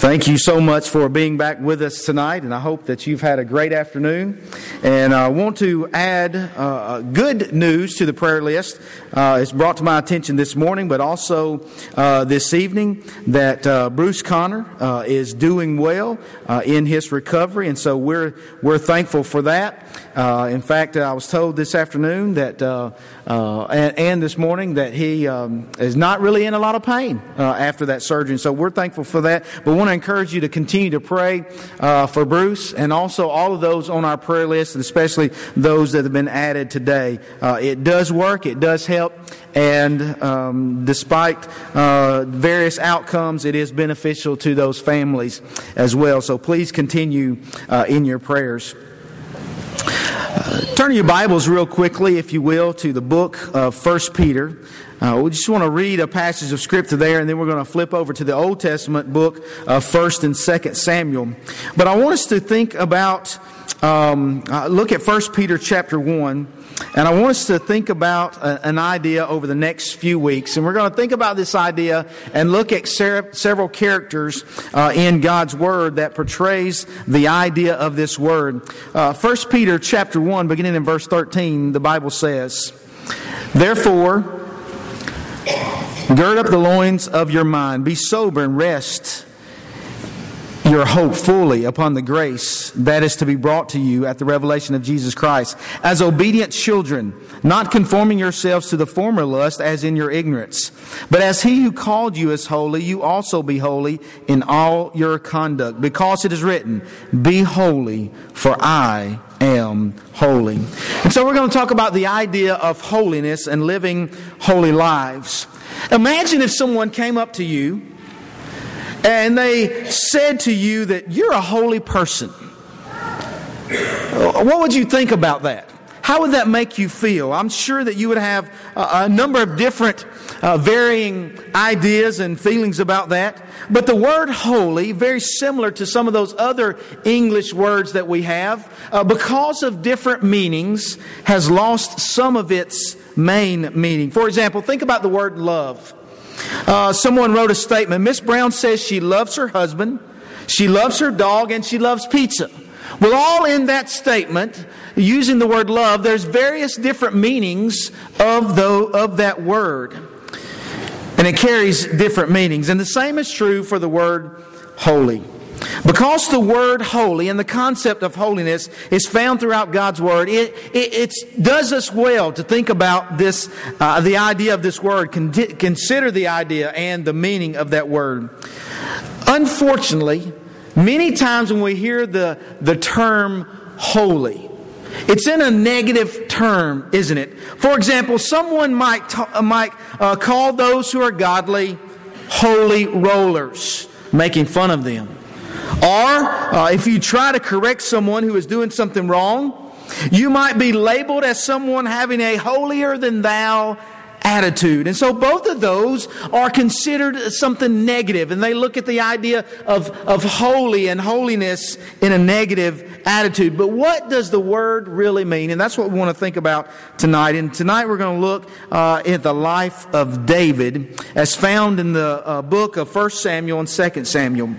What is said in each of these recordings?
Thank you so much for being back with us tonight, and I hope that you've had a great afternoon. And I want to add uh, good news to the prayer list. Uh, it's brought to my attention this morning, but also uh, this evening, that uh, Bruce Connor uh, is doing well uh, in his recovery, and so we're we're thankful for that. in fact, I was told this afternoon that and, and, this morning that he um, is not really in a lot of pain after that surgery, so we're thankful for that. But want to encourage you to continue to pray uh, for Bruce and also all of those on our prayer list, and especially those that have been added today. Uh, it does work, it does help, and um, despite uh, various outcomes, it is beneficial to those families as well. So please continue uh, in your prayers. Uh, turn your Bibles real quickly, if you will, to the book of First Peter. Uh, we just want to read a passage of scripture there, and then we're going to flip over to the Old Testament book of First and Second Samuel. But I want us to think about, um, uh, look at First Peter chapter one. And I want us to think about a, an idea over the next few weeks. And we're going to think about this idea and look at ser- several characters uh, in God's Word that portrays the idea of this Word. Uh, 1 Peter chapter 1, beginning in verse 13, the Bible says, Therefore, Gird up the loins of your mind. Be sober and rest your hope fully upon the grace that is to be brought to you at the revelation of Jesus Christ. As obedient children, not conforming yourselves to the former lust as in your ignorance. But as he who called you is holy, you also be holy in all your conduct. Because it is written, Be holy, for I am holy. And so we're going to talk about the idea of holiness and living holy lives. Imagine if someone came up to you and they said to you that you're a holy person. What would you think about that? How would that make you feel? I'm sure that you would have a, number of different uh, varying ideas and feelings about that. But the word holy, very similar to some of those other English words that we have, uh, because of different meanings, has lost some of its main meaning. For example, think about the word love. Uh, someone wrote a statement Miss Brown says she loves her husband, she loves her dog, and she loves pizza. Well, all in that statement, using the word love, there's various different meanings of, the, of that word. And it carries different meanings. And the same is true for the word holy. Because the word holy and the concept of holiness is found throughout God's word, it, it, does us well to think about this, uh, the idea of this word, Con- consider the idea and the meaning of that word. Unfortunately, many times when we hear the, the term holy, it's in a negative term, isn't it? For example, someone might, t- might uh, call those who are godly holy rollers, making fun of them. Or uh, if you try to correct someone who is doing something wrong, you might be labeled as someone having a holier than thou attitude. And so both of those are considered something negative, and they look at the idea of, of holy and holiness in a negative attitude. But what does the word really mean? And that's what we want to think about tonight. And tonight we're going to look uh, at the life of David as found in the uh, book of 1 Samuel and 2 Samuel.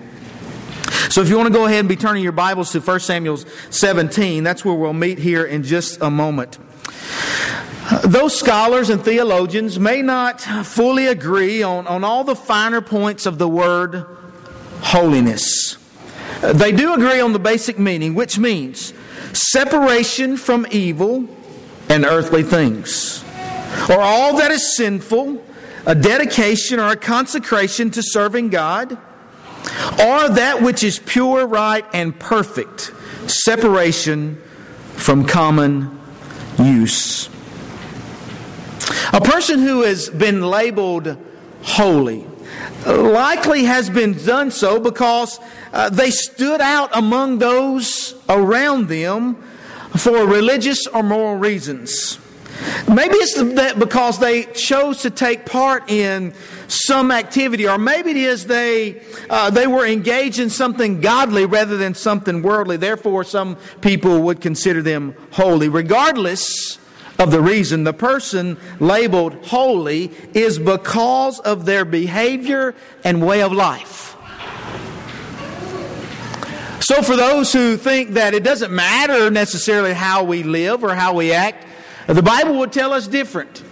So if you want to go ahead and be turning your Bibles to 1 Samuel 17, that's where we'll meet here in just a moment. Those scholars and theologians may not fully agree on, on all the finer points of the word holiness. They do agree on the basic meaning, which means separation from evil and earthly things, or all that is sinful, a dedication or a consecration to serving God or that which is pure, right, and perfect, separation from common use. A person who has been labeled holy likely has been done so because uh, they stood out among those around them for religious or moral reasons. Maybe it's that because they chose to take part in some activity, or maybe it is they uh, they were engaged in something godly rather than something worldly. Therefore, some people would consider them holy. Regardless of the reason, the person labeled holy is because of their behavior and way of life. So, for those who think that it doesn't matter necessarily how we live or how we act, the Bible would tell us different.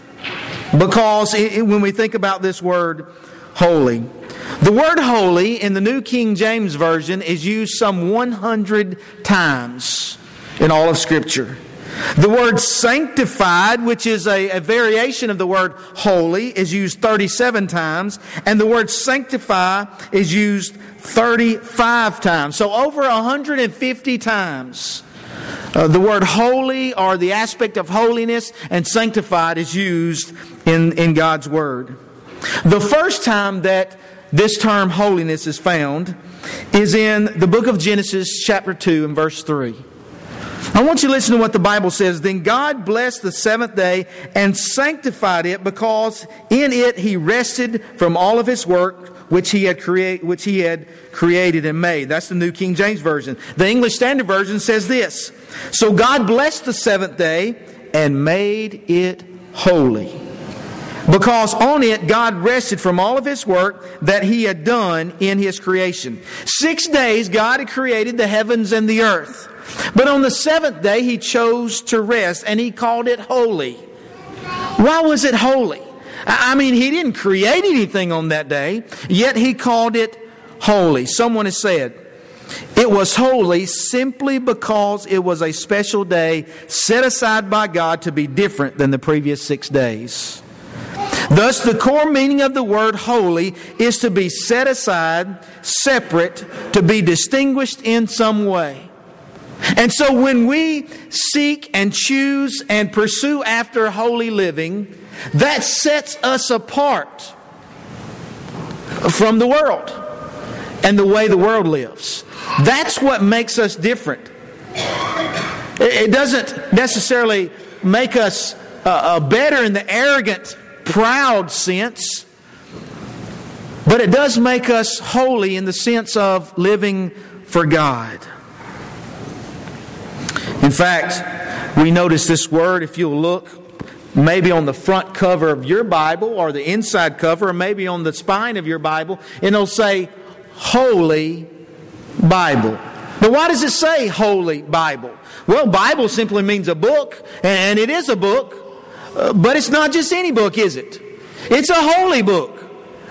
Because when we think about this word, holy, the word holy in the New King James Version is used some 100 times in all of Scripture. The word sanctified, which is a, a, variation of the word holy, is used 37 times, and the word sanctify is used 35 times. So over 150 times. Uh, the word holy or the aspect of holiness and sanctified is used in, in God's Word. The first time that this term holiness is found is in the book of Genesis, chapter 2, and verse 3. I want you to listen to what the Bible says. Then God blessed the seventh day and sanctified it because in it he rested from all of his work which he had create, which he had created and made. That's the New King James Version. The English Standard Version says this. So God blessed the seventh day and made it holy. Because on it God rested from all of his work that he had done in his creation. Six days God had created the heavens and the earth. But on the seventh day, he chose to rest and he called it holy. Why was it holy? I mean, he didn't create anything on that day, yet he called it holy. Someone has said, it was holy simply because it was a special day set aside by God to be different than the previous six days. Thus, the core meaning of the word holy is to be set aside, separate, to be distinguished in some way. And so when we seek and choose and pursue after holy living, that sets us apart from the world and the way the world lives. That's what makes us different. It doesn't necessarily make us uh, uh, better in the arrogant, proud sense, but it does make us holy in the sense of living for God. In fact, we notice this word, if you'll look, maybe on the front cover of your Bible or the inside cover, or maybe on the spine of your Bible, and it'll say Holy Bible. But why does it say Holy Bible? Well, Bible simply means a book, and it is a book, uh, but it's not just any book, is it? It's a holy book.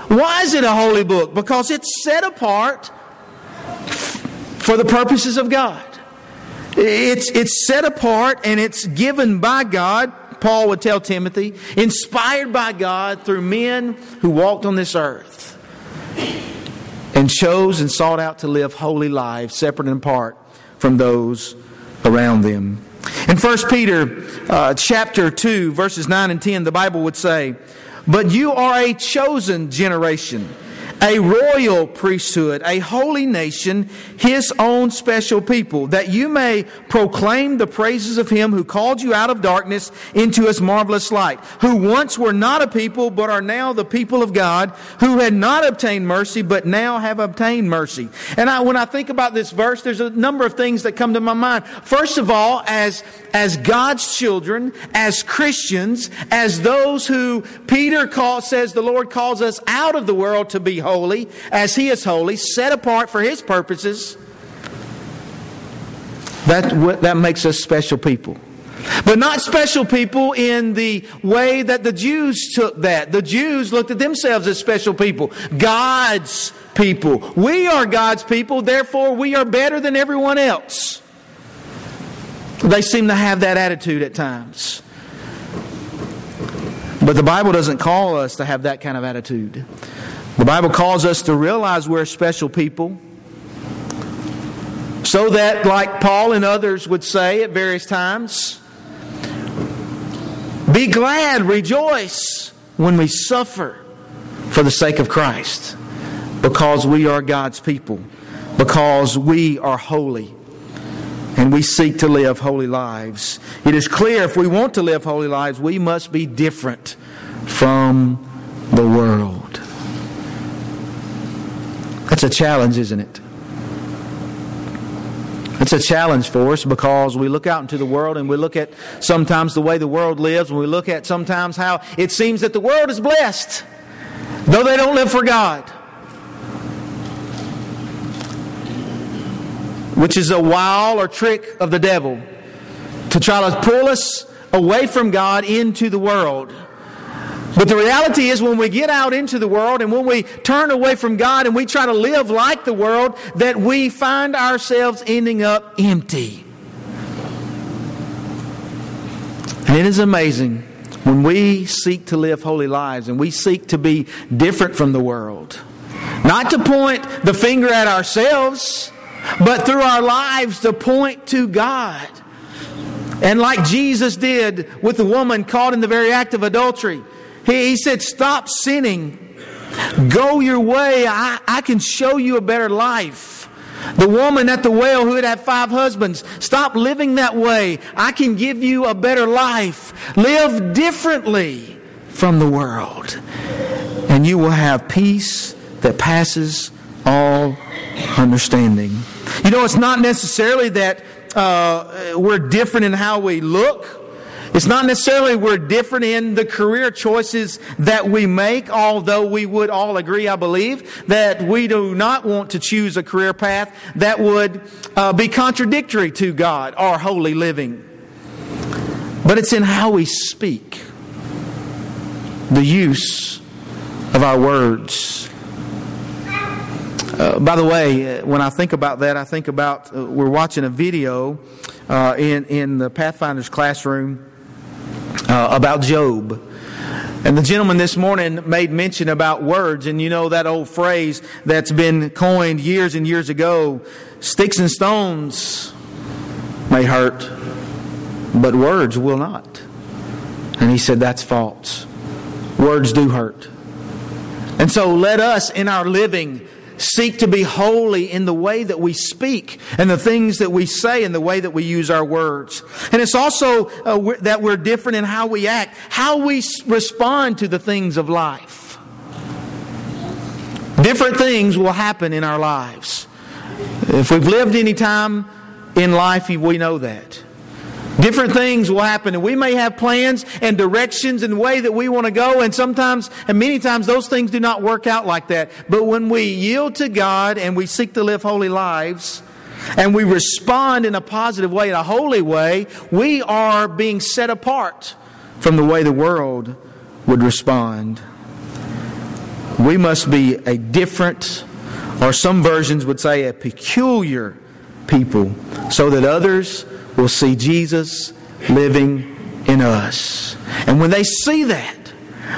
Why is it a holy book? Because it's set apart for the purposes of God. It's, it's set apart and it's given by God, Paul would tell Timothy, inspired by God through men who walked on this earth and chose and sought out to live holy lives separate and apart from those around them. In 1 Peter uh, chapter 2, verses 9 and 10, the Bible would say, But you are a chosen generation a royal priesthood, a holy nation, his own special people, that you may proclaim the praises of him who called you out of darkness into his marvelous light, who once were not a people, but are now the people of God, who had not obtained mercy, but now have obtained mercy. And I, when I think about this verse, there's a number of things that come to my mind. First of all, as, as God's children, as Christians, as those who Peter calls, says the Lord calls us out of the world to be holy, as He is holy, set apart for His purposes, that, that makes us special people. But not special people in the way that the Jews took that. The Jews looked at themselves as special people. God's people. We are God's people, therefore we are better than everyone else. They seem to have that attitude at times. But the Bible doesn't call us to have that kind of attitude. The Bible calls us to realize we're special people. So that, like Paul and others would say at various times, be glad, rejoice when we suffer for the sake of Christ, because we are God's people, because we are holy, and we seek to live holy lives. It is clear if we want to live holy lives, we must be different from the world. That's a challenge, isn't it? It's a challenge for us because we look out into the world and we look at sometimes the way the world lives, and we look at sometimes how it seems that the world is blessed, though they don't live for God. which is a wile or trick of the devil to try to pull us away from God into the world. But the reality is, when we get out into the world and when we turn away from God and we try to live like the world, that we find ourselves ending up empty. And it is amazing when we seek to live holy lives and we seek to be different from the world. Not to point the finger at ourselves, but through our lives to point to God. And like Jesus did with the woman caught in the very act of adultery, he, he said, Stop sinning. Go your way. I, I can show you a better life. The woman at the well who had had five husbands, stop living that way. I can give you a better life. Live differently from the world. And you will have peace that passes all understanding. You know, it's not necessarily that uh, we're different in how we look. It's not necessarily we're different in the career choices that we make, although we would all agree, I believe, that we do not want to choose a career path that would uh, be contradictory to God or holy living. But it's in how we speak, the use of our words. Uh, by the way, uh, when I think about that, I think about uh, we're watching a video uh, in in the Pathfinders classroom uh, about Job. And the gentleman this morning made mention about words, and you know that old phrase that's been coined years and years ago sticks and stones may hurt, but words will not. And he said that's false. Words do hurt. And so let us in our living seek to be holy in the way that we speak and the things that we say and the way that we use our words. And it's also uh, that we're different in how we act, how we respond to the things of life. Different things will happen in our lives. If we've lived any time in life, we know that. Different things will happen, and we may have plans and directions and the way that we want to go, and sometimes, and many times, those things do not work out like that. But when we yield to God and we seek to live holy lives, and we respond in a positive way, in a holy way, we are being set apart from the way the world would respond. We must be a different, or some versions would say a peculiar people, so that others will see Jesus living in us. And when they see that,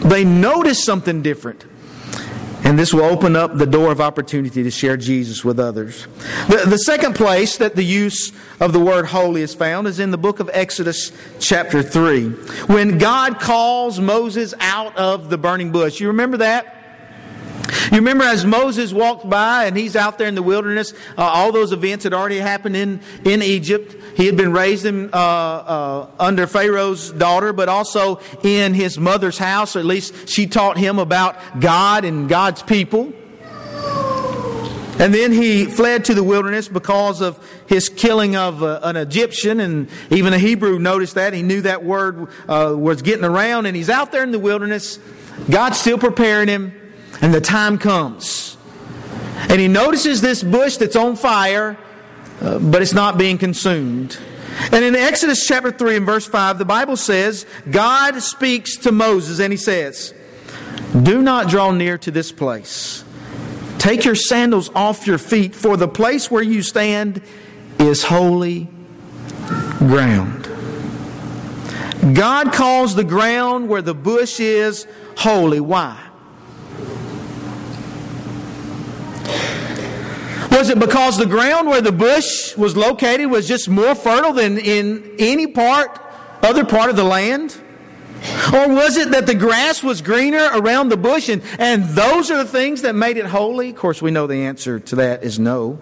they notice something different. And this will open up the door of opportunity to share Jesus with others. The, the second place that the use of the word holy is found is in the book of Exodus, chapter 3. When God calls Moses out of the burning bush. You remember that? You remember as Moses walked by and he's out there in the wilderness, uh, all those events had already happened in, in Egypt. He had been raised in, uh, uh, under Pharaoh's daughter, but also in his mother's house, or at least she taught him about God and God's people. And then he fled to the wilderness because of his killing of uh, an Egyptian, and even a Hebrew noticed that. He knew that word uh, was getting around, and he's out there in the wilderness. God's still preparing him, and the time comes. And he notices this bush that's on fire, uh, but it's not being consumed. And in Exodus chapter 3 and verse 5, the Bible says, God speaks to Moses and he says, Do not draw near to this place. Take your sandals off your feet, for the place where you stand is holy ground. God calls the ground where the bush is holy. Why? Was it because the ground where the bush was located was just more fertile than in any part, other part of the land? Or was it that the grass was greener around the bush and, and those are the things that made it holy? Of course, we know the answer to that is no.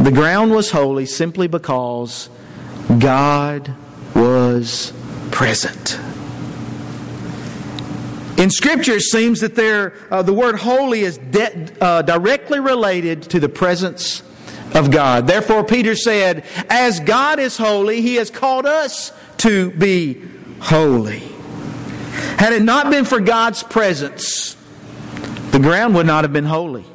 The ground was holy simply because God was present. In Scripture, it seems that there, uh, the word holy is de- uh, directly related to the presence of God. Therefore, Peter said, As God is holy, He has called us to be holy. Had it not been for God's presence, the ground would not have been holy.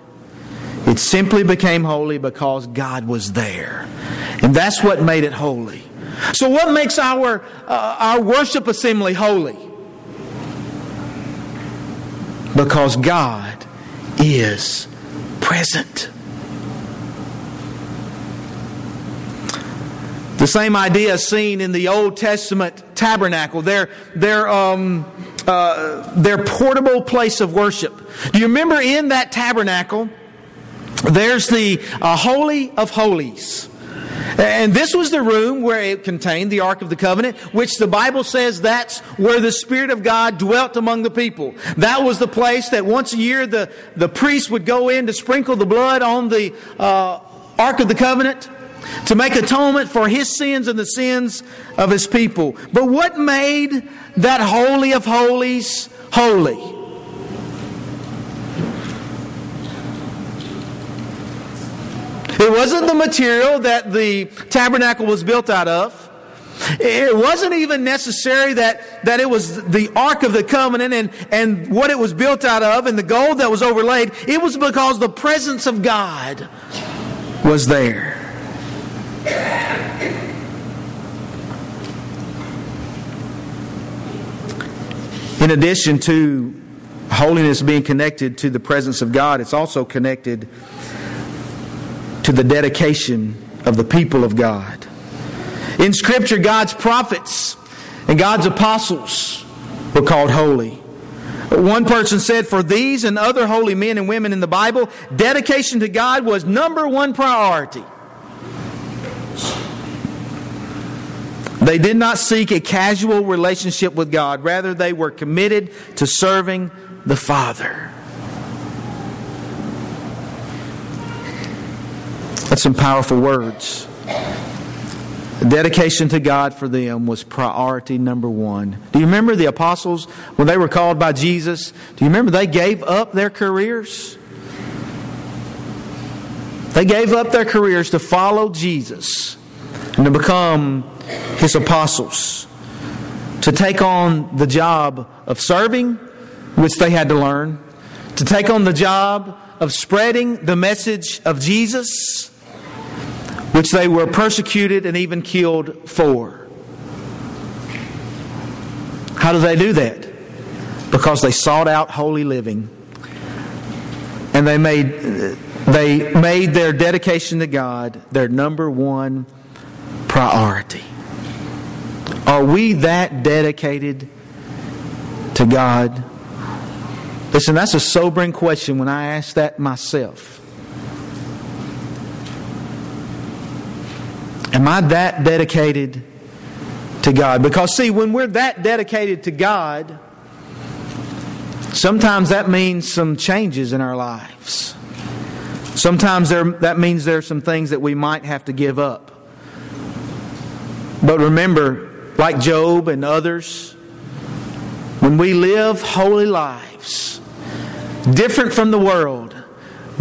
It simply became holy because God was there. And that's what made it holy. So, what makes our, uh, our worship assembly holy? Because God is present. The same idea seen in the Old Testament tabernacle, their, their, um, uh, their portable place of worship. Do you remember in that tabernacle, there's the uh, Holy of Holies. And this was the room where it contained the Ark of the Covenant, which the Bible says that's where the Spirit of God dwelt among the people. That was the place that once a year the, the priest would go in to sprinkle the blood on the uh, Ark of the Covenant to make atonement for his sins and the sins of his people. But what made that Holy of Holies holy? It wasn't the material that the tabernacle was built out of. It wasn't even necessary that, that it was the Ark of the Covenant and, and what it was built out of and the gold that was overlaid. It was because the presence of God was there. In addition to holiness being connected to the presence of God, it's also connected to the dedication of the people of God. In Scripture, God's prophets and God's apostles were called holy. One person said, For these and other holy men and women in the Bible, dedication to God was number one priority. They did not seek a casual relationship with God, rather, they were committed to serving the Father. That's some powerful words. Dedication to God for them was priority number one. Do you remember the apostles when they were called by Jesus? Do you remember they gave up their careers? They gave up their careers to follow Jesus and to become his apostles, to take on the job of serving, which they had to learn, to take on the job of spreading the message of Jesus which they were persecuted and even killed for. How do they do that? Because they sought out holy living. And they made, they made their dedication to God their number one priority. Are we that dedicated to God? Listen, that's a sobering question when I ask that myself. Am I that dedicated to God? Because, see, when we're that dedicated to God, sometimes that means some changes in our lives. Sometimes there, that means there are some things that we might have to give up. But remember, like Job and others, when we live holy lives, different from the world,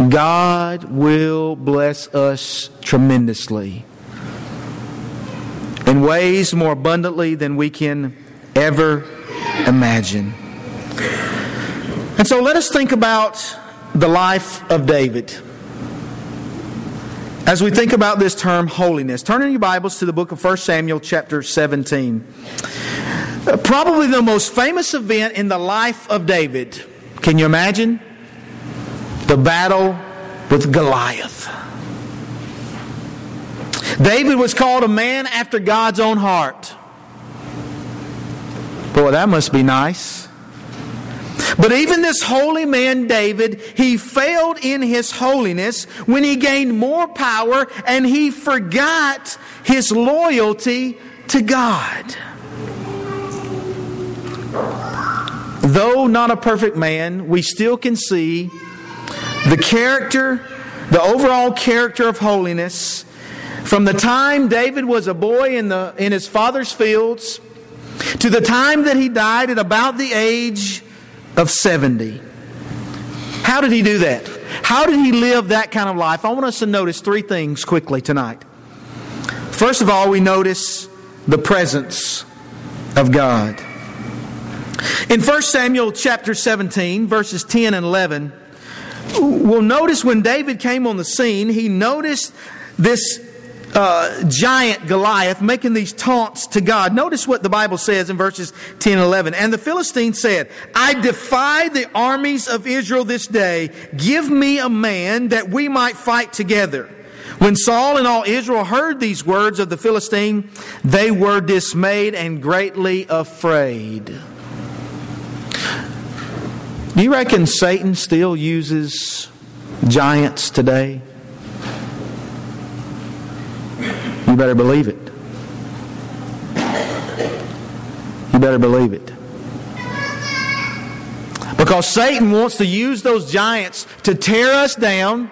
God will bless us tremendously in ways more abundantly than we can ever imagine. And so let us think about the life of David. As we think about this term holiness, turn in your Bibles to the book of 1 Samuel, chapter 17. Probably the most famous event in the life of David. Can you imagine? The battle with Goliath. David was called a man after God's own heart. Boy, that must be nice. But even this holy man, David, he failed in his holiness when he gained more power and he forgot his loyalty to God. Though not a perfect man, we still can see the character, the overall character of holiness from the time David was a boy in, the, in his father's fields to the time that he died at about the age of 70. How did he do that? How did he live that kind of life? I want us to notice three things quickly tonight. First of all, we notice the presence of God. In 1 Samuel chapter 17, verses 10 and 11, we'll notice when David came on the scene, he noticed this uh, giant Goliath making these taunts to God. Notice what the Bible says in verses 10 and 11. And the Philistine said, I defy the armies of Israel this day. Give me a man that we might fight together. When Saul and all Israel heard these words of the Philistine, they were dismayed and greatly afraid. Do you reckon Satan still uses giants today? You better believe it. You better believe it. Because Satan wants to use those giants to tear us down,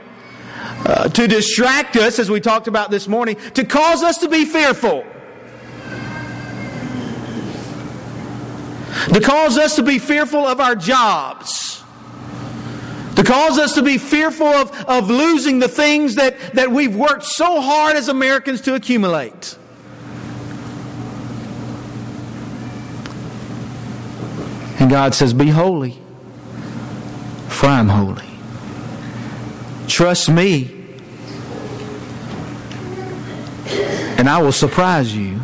uh, to distract us, as we talked about this morning, to cause us to be fearful. To cause us to be fearful of our jobs. To cause us to be fearful of, of losing the things that, that we've worked so hard as Americans to accumulate. And God says, Be holy, for I'm holy. Trust me, and I will surprise you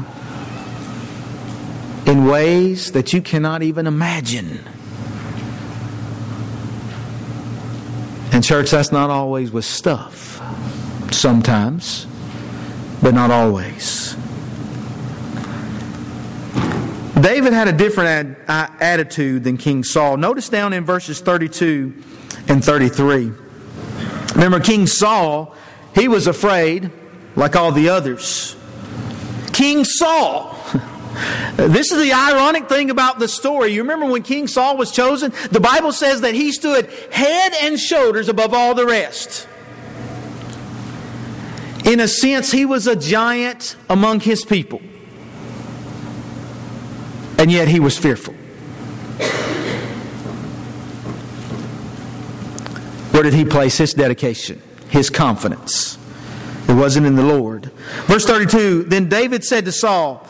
in ways that you cannot even imagine. And, church, that's not always with stuff. Sometimes, but not always. David had a different ad- attitude than King Saul. Notice down in verses 32 and 33. Remember, King Saul, he was afraid like all the others. King Saul, this is the ironic thing about the story. You remember when King Saul was chosen? The Bible says that he stood head and shoulders above all the rest. In a sense, he was a giant among his people. And yet he was fearful. Where did he place his dedication, his confidence? It wasn't in the Lord. Verse 32 Then David said to Saul,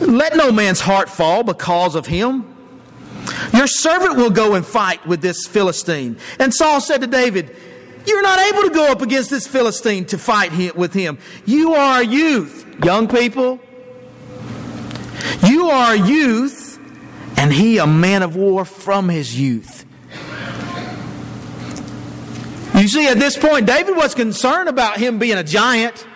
Let no man's heart fall because of him. Your servant will go and fight with this Philistine. And Saul said to David, You're not able to go up against this Philistine to fight with him. You are a youth. Young people, you are a youth, and he a man of war from his youth. You see, at this point, David was concerned about him being a giant.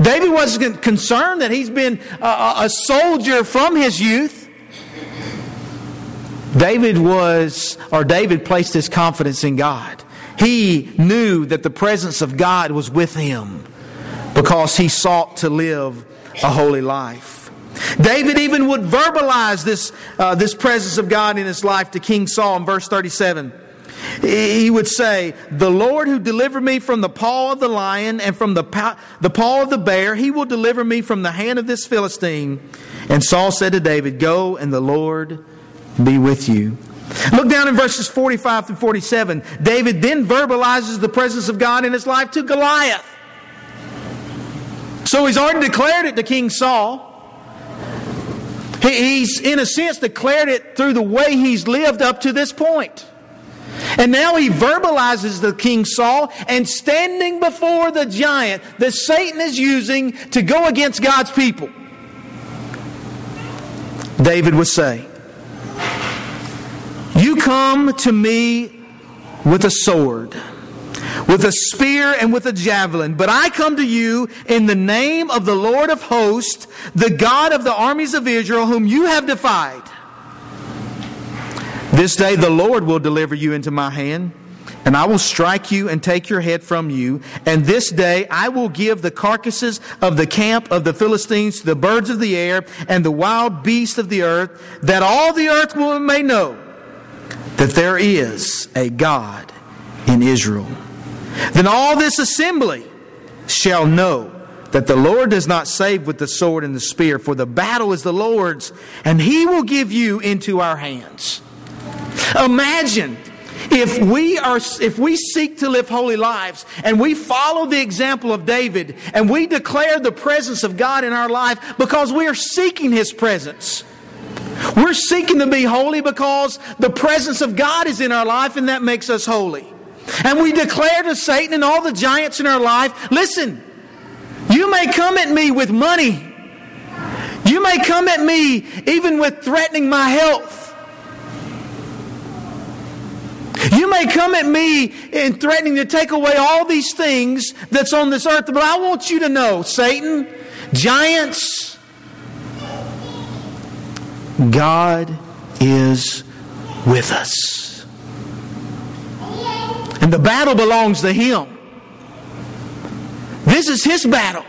David was concerned that he's been a, a soldier from his youth. David was, or David placed his confidence in God. He knew that the presence of God was with him because he sought to live a holy life. David even would verbalize this, uh, this presence of God in his life to King Saul in verse 37. He would say, The Lord who delivered me from the paw of the lion and from the, paw, the paw of the bear, he will deliver me from the hand of this Philistine. And Saul said to David, Go and the Lord be with you. Look down in verses 45 through 47. David then verbalizes the presence of God in his life to Goliath. So he's already declared it to King Saul. He's, in a sense, declared it through the way he's lived up to this point. And now he verbalizes the King Saul and standing before the giant that Satan is using to go against God's people. David would say, You come to me with a sword, with a spear, and with a javelin, but I come to you in the name of the Lord of hosts, the God of the armies of Israel, whom you have defied. This day the Lord will deliver you into my hand, and I will strike you and take your head from you. And this day I will give the carcasses of the camp of the Philistines to the birds of the air and the wild beasts of the earth, that all the earth may know that there is a God in Israel. Then all this assembly shall know that the Lord does not save with the sword and the spear, for the battle is the Lord's, and he will give you into our hands. Imagine if we are if we seek to live holy lives and we follow the example of David and we declare the presence of God in our life because we are seeking his presence. We're seeking to be holy because the presence of God is in our life and that makes us holy. And we declare to Satan and all the giants in our life listen, you may come at me with money. You may come at me even with threatening my health. You may come at me and threatening to take away all these things that's on this earth, but I want you to know, Satan, giants, God is with us. And the battle belongs to Him. This is His battle.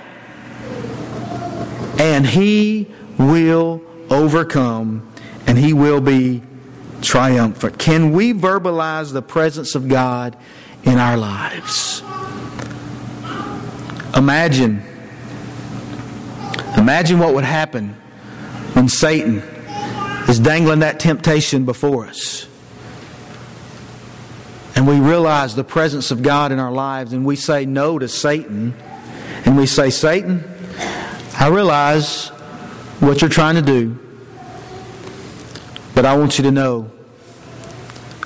And He will overcome and He will be triumphant. Can we verbalize the presence of God in our lives? Imagine. Imagine what would happen when Satan is dangling that temptation before us. And we realize the presence of God in our lives, and we say no to Satan. And we say, Satan, I realize what you're trying to do, but I want you to know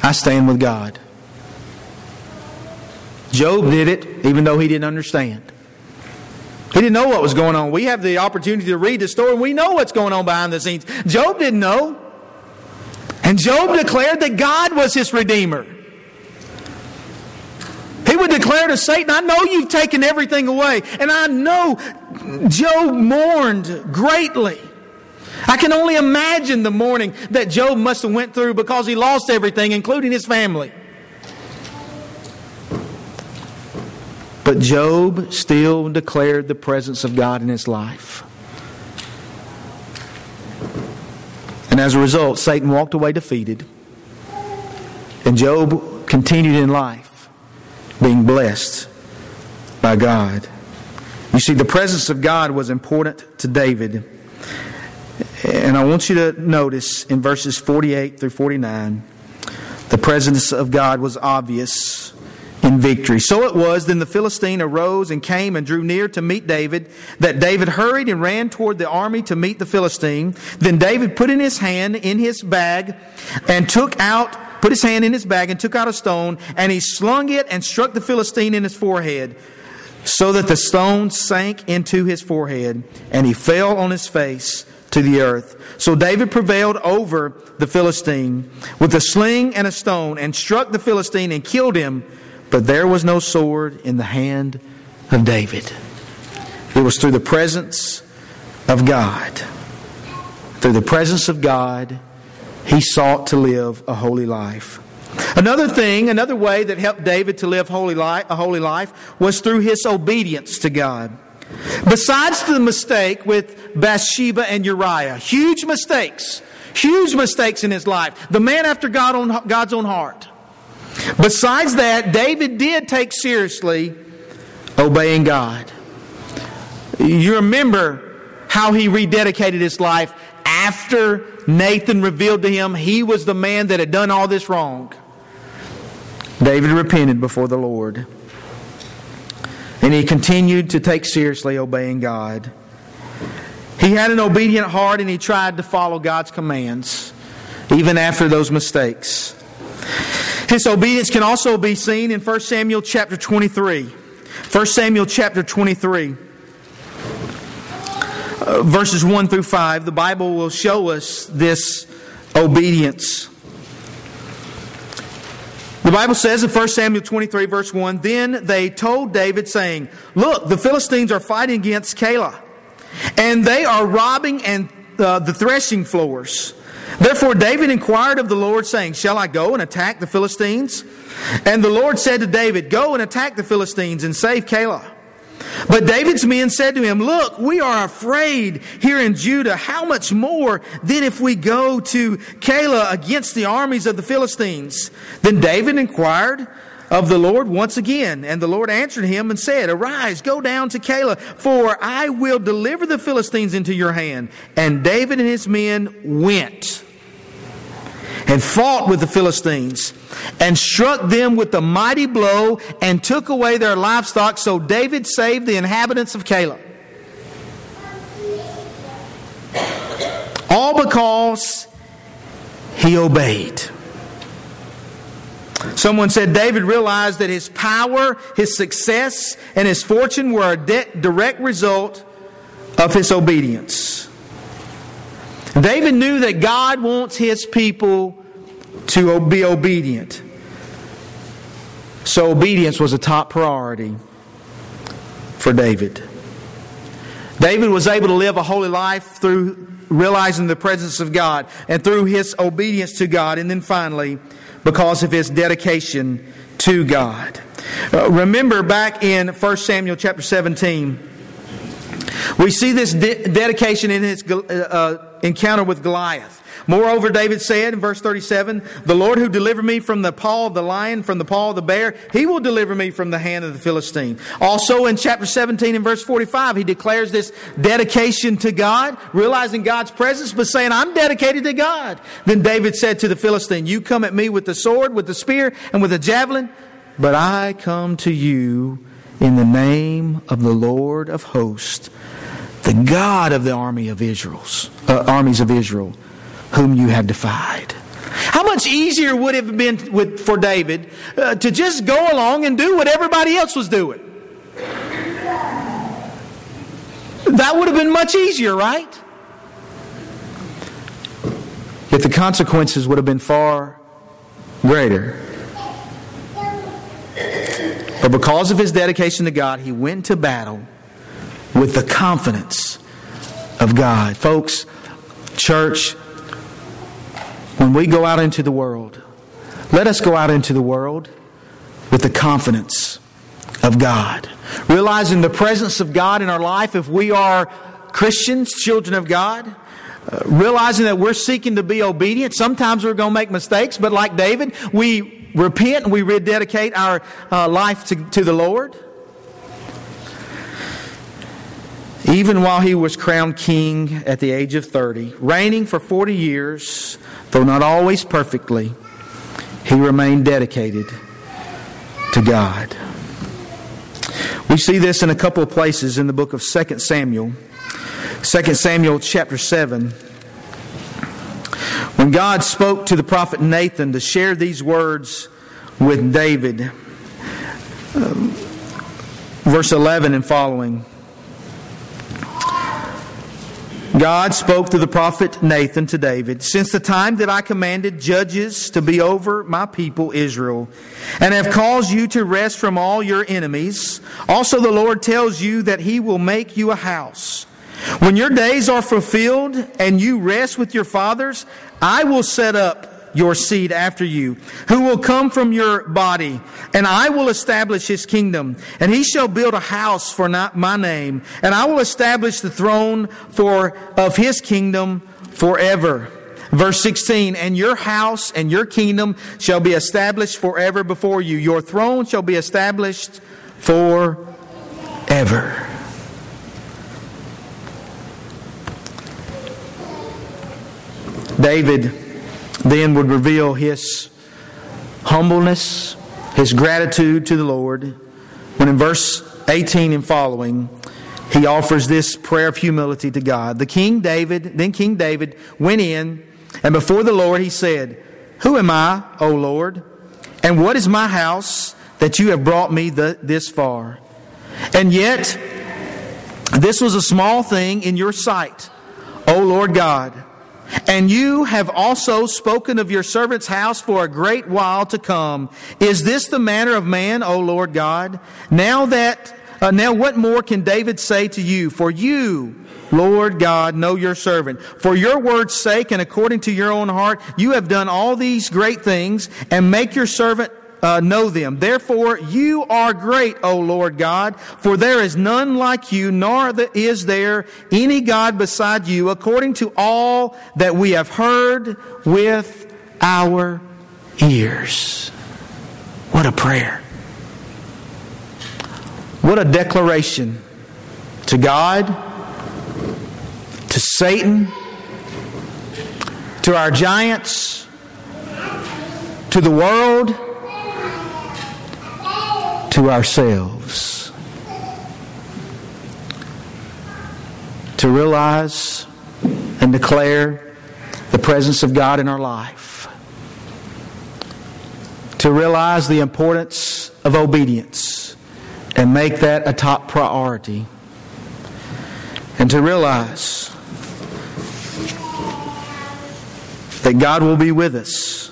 I stand with God. Job did it, even though he didn't understand. He didn't know what was going on. We have the opportunity to read the story, we know what's going on behind the scenes. Job didn't know. And Job declared that God was his Redeemer. He would declare to Satan, I know you've taken everything away. And I know Job mourned greatly. I can only imagine the mourning that Job must have went through because he lost everything, including his family. But Job still declared the presence of God in his life. And as a result, Satan walked away defeated. And Job continued in life being blessed by God. You see, the presence of God was important to David. And I want you to notice in verses 48 through 49, the presence of God was obvious in victory. So it was, then the Philistine arose and came and drew near to meet David, that David hurried and ran toward the army to meet the Philistine. Then David put in his hand in his bag and took out put his hand in his bag and took out a stone, and he slung it and struck the Philistine in his forehead, so that the stone sank into his forehead, and he fell on his face to the earth. So David prevailed over the Philistine with a sling and a stone, and struck the Philistine and killed him but there was no sword in the hand of David. It was through the presence of God. Through the presence of God, he sought to live a holy life. Another thing, another way that helped David to live holy life, a holy life was through his obedience to God. Besides the mistake with Bathsheba and Uriah, huge mistakes, huge mistakes in his life, the man after God on, God's own heart. Besides that, David did take seriously obeying God. You remember how he rededicated his life after Nathan revealed to him he was the man that had done all this wrong. David repented before the Lord. And he continued to take seriously obeying God. He had an obedient heart and he tried to follow God's commands, even after those mistakes. His obedience can also be seen in 1 Samuel chapter 23. 1 Samuel chapter 23. Uh, verses 1 through 5, the Bible will show us this obedience. The Bible says in 1 Samuel 23, verse 1 Then they told David, saying, Look, the Philistines are fighting against Keilah, and they are robbing and uh, the threshing floors. Therefore David inquired of the Lord, saying, Shall I go and attack the Philistines? And the Lord said to David, Go and attack the Philistines and save Keilah. But David's men said to him, Look, we are afraid here in Judah. How much more then if we go to Keilah against the armies of the Philistines? Then David inquired of the Lord once again. And the Lord answered him and said, Arise, go down to Keilah, for I will deliver the Philistines into your hand. And David and his men went and fought with the Philistines and struck them with a mighty blow and took away their livestock. So David saved the inhabitants of Keilah. All because he obeyed. Someone said David realized that his power, his success, and his fortune were a de- direct result of his obedience. David knew that God wants his people to be obedient. So obedience was a top priority for David. David was able to live a holy life through realizing the presence of God and through his obedience to God. And then finally, because of his dedication to God. Uh, remember back in 1 Samuel chapter 17, we see this de- dedication in his uh, uh, encounter with Goliath. Moreover, David said in verse 37, The Lord who delivered me from the paw of the lion, from the paw of the bear, he will deliver me from the hand of the Philistine. Also in chapter 17 and verse 45, he declares this dedication to God, realizing God's presence, but saying, I'm dedicated to God. Then David said to the Philistine, You come at me with the sword, with the spear, and with the javelin, but I come to you in the name of the Lord of hosts, the God of the army of Israel's uh, armies of Israel whom you have defied. How much easier would it have been with, for David uh, to just go along and do what everybody else was doing? That would have been much easier, right? Yet the consequences would have been far greater. But because of his dedication to God, he went to battle with the confidence of God. Folks, church, when we go out into the world, let us go out into the world with the confidence of God. Realizing the presence of God in our life if we are Christians, children of God. Uh, realizing that we're seeking to be obedient. Sometimes we're going to make mistakes, but like David, we repent and we rededicate our uh, life to, to the Lord. Even while he was crowned king at the age of 30, reigning for 40 years, Though not always perfectly, he remained dedicated to God. We see this in a couple of places in the book of 2 Samuel. 2 Samuel chapter 7. When God spoke to the prophet Nathan to share these words with David, um, verse 11 and following. God spoke to the prophet Nathan to David, Since the time that I commanded judges to be over my people Israel, and have caused you to rest from all your enemies, also the Lord tells you that he will make you a house. When your days are fulfilled and you rest with your fathers, I will set up your seed after you, who will come from your body, and I will establish his kingdom, and he shall build a house for not my name, and I will establish the throne for of his kingdom forever. Verse 16, and your house and your kingdom shall be established forever before you. Your throne shall be established forever. David then would reveal his humbleness, his gratitude to the Lord, when in verse 18 and following, he offers this prayer of humility to God. The King David, then King David, went in, and before the Lord he said, Who am I, O Lord? And what is my house that you have brought me the, this far? And yet, this was a small thing in your sight, O Lord God. And you have also spoken of your servant's house for a great while to come. Is this the manner of man, O Lord God? Now that, uh, now what more can David say to you? For you, Lord God, know your servant. For your word's sake and according to your own heart, you have done all these great things and make your servant uh, know them. Therefore, you are great, O Lord God, for there is none like you, nor is there any God beside you, according to all that we have heard with our ears. What a prayer. What a declaration to God, to Satan, to our giants, to the world to ourselves to realize and declare the presence of God in our life, to realize the importance of obedience and make that a top priority. And to realize that God will be with us.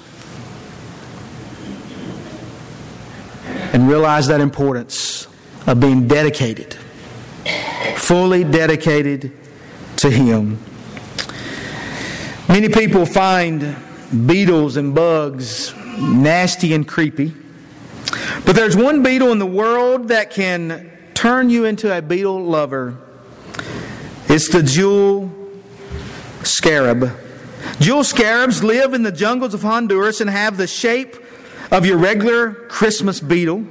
And realize that importance of being dedicated, fully dedicated to Him. Many people find beetles and bugs nasty and creepy. But there's one beetle in the world that can turn you into a beetle lover. It's the jewel scarab. Jewel scarabs live in the jungles of Honduras and have the shape of your regular Christmas beetle.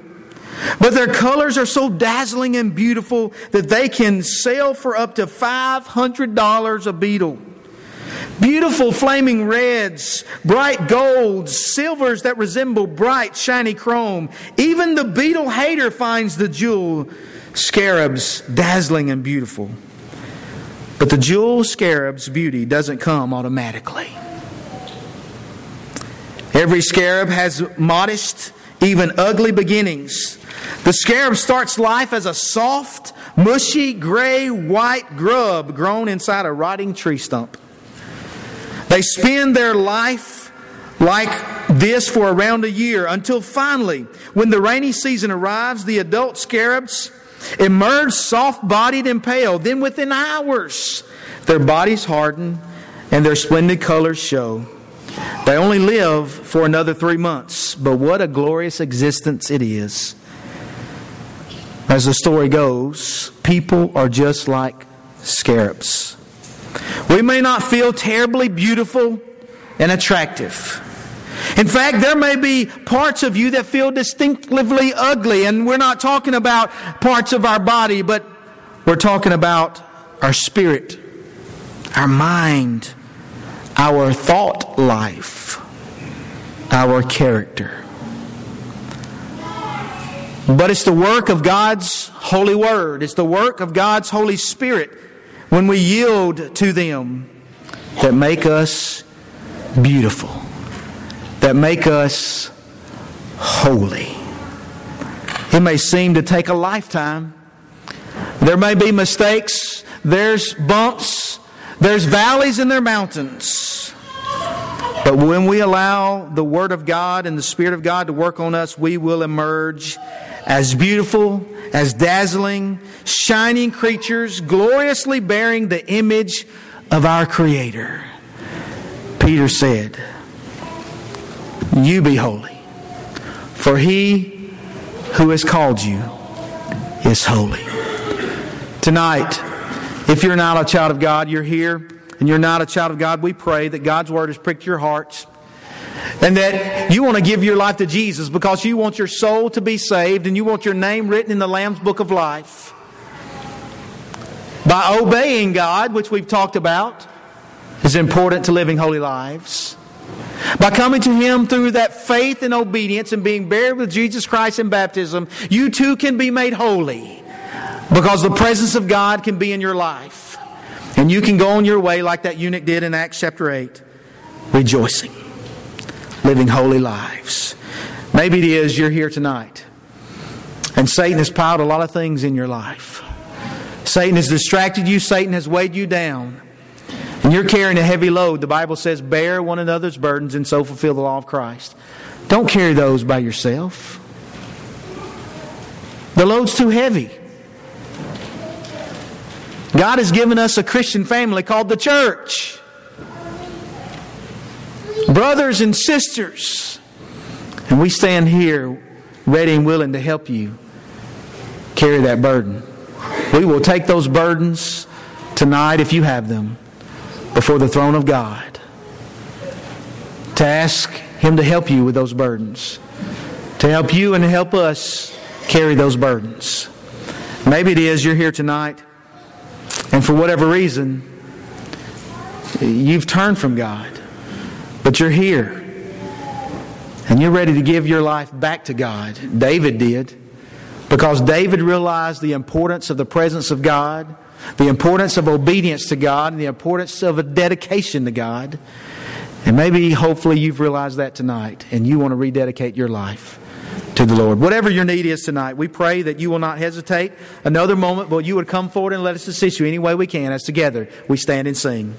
But their colors are so dazzling and beautiful that they can sell for up to $500 a beetle. Beautiful flaming reds, bright golds, silvers that resemble bright, shiny chrome. Even the beetle hater finds the jewel scarabs dazzling and beautiful. But the jewel scarab's beauty doesn't come automatically. Every scarab has modest, even ugly beginnings. The scarab starts life as a soft, mushy, gray, white grub grown inside a rotting tree stump. They spend their life like this for around a year until finally, when the rainy season arrives, the adult scarabs emerge soft bodied and pale. Then within hours, their bodies harden and their splendid colors show. They only live for another three months, but what a glorious existence it is. As the story goes, people are just like scarabs. We may not feel terribly beautiful and attractive. In fact, there may be parts of you that feel distinctively ugly, and we're not talking about parts of our body, but we're talking about our spirit, our mind, our thought life, our character. But it's the work of God's holy word, it's the work of God's Holy Spirit when we yield to them that make us beautiful that make us holy. It may seem to take a lifetime. There may be mistakes, there's bumps, there's valleys, and there are mountains. But when we allow the Word of God and the Spirit of God to work on us, we will emerge as beautiful, as dazzling, shining creatures, gloriously bearing the image of our Creator. Peter said, you be holy. For he who has called you is holy. Tonight, if you're not a child of God, you're here and you're not a child of God, we pray that God's word has pricked your hearts and that you want to give your life to Jesus because you want your soul to be saved and you want your name written in the Lamb's book of life. By obeying God, which we've talked about, is important to living holy lives. By coming to Him through that faith and obedience and being buried with Jesus Christ in baptism, you too can be made holy because the presence of God can be in your life. And you can go on your way like that eunuch did in Acts chapter 8, rejoicing, living holy lives. Maybe it is you're here tonight and Satan has piled a lot of things in your life. Satan has distracted you, Satan has weighed you down and you're carrying a heavy load, the Bible says, bear one another's burdens and so fulfill the law of Christ. Don't carry those by yourself. The load's too heavy. God has given us a Christian family called the church. Brothers and sisters. And we stand here ready and willing to help you carry that burden. We will take those burdens tonight if you have them before the throne of God to ask Him to help you with those burdens, to help you and to help us carry those burdens. Maybe it is you're here tonight, and for whatever reason, you've turned from God, but you're here. And you're ready to give your life back to God. David did. Because David realized the importance of the presence of God the importance of obedience to God and the importance of a dedication to God. And maybe, hopefully, you've realized that tonight and you want to rededicate your life to the Lord. Whatever your need is tonight, we pray that you will not hesitate another moment, but you would come forward and let us assist you any way we can as together we stand and sing.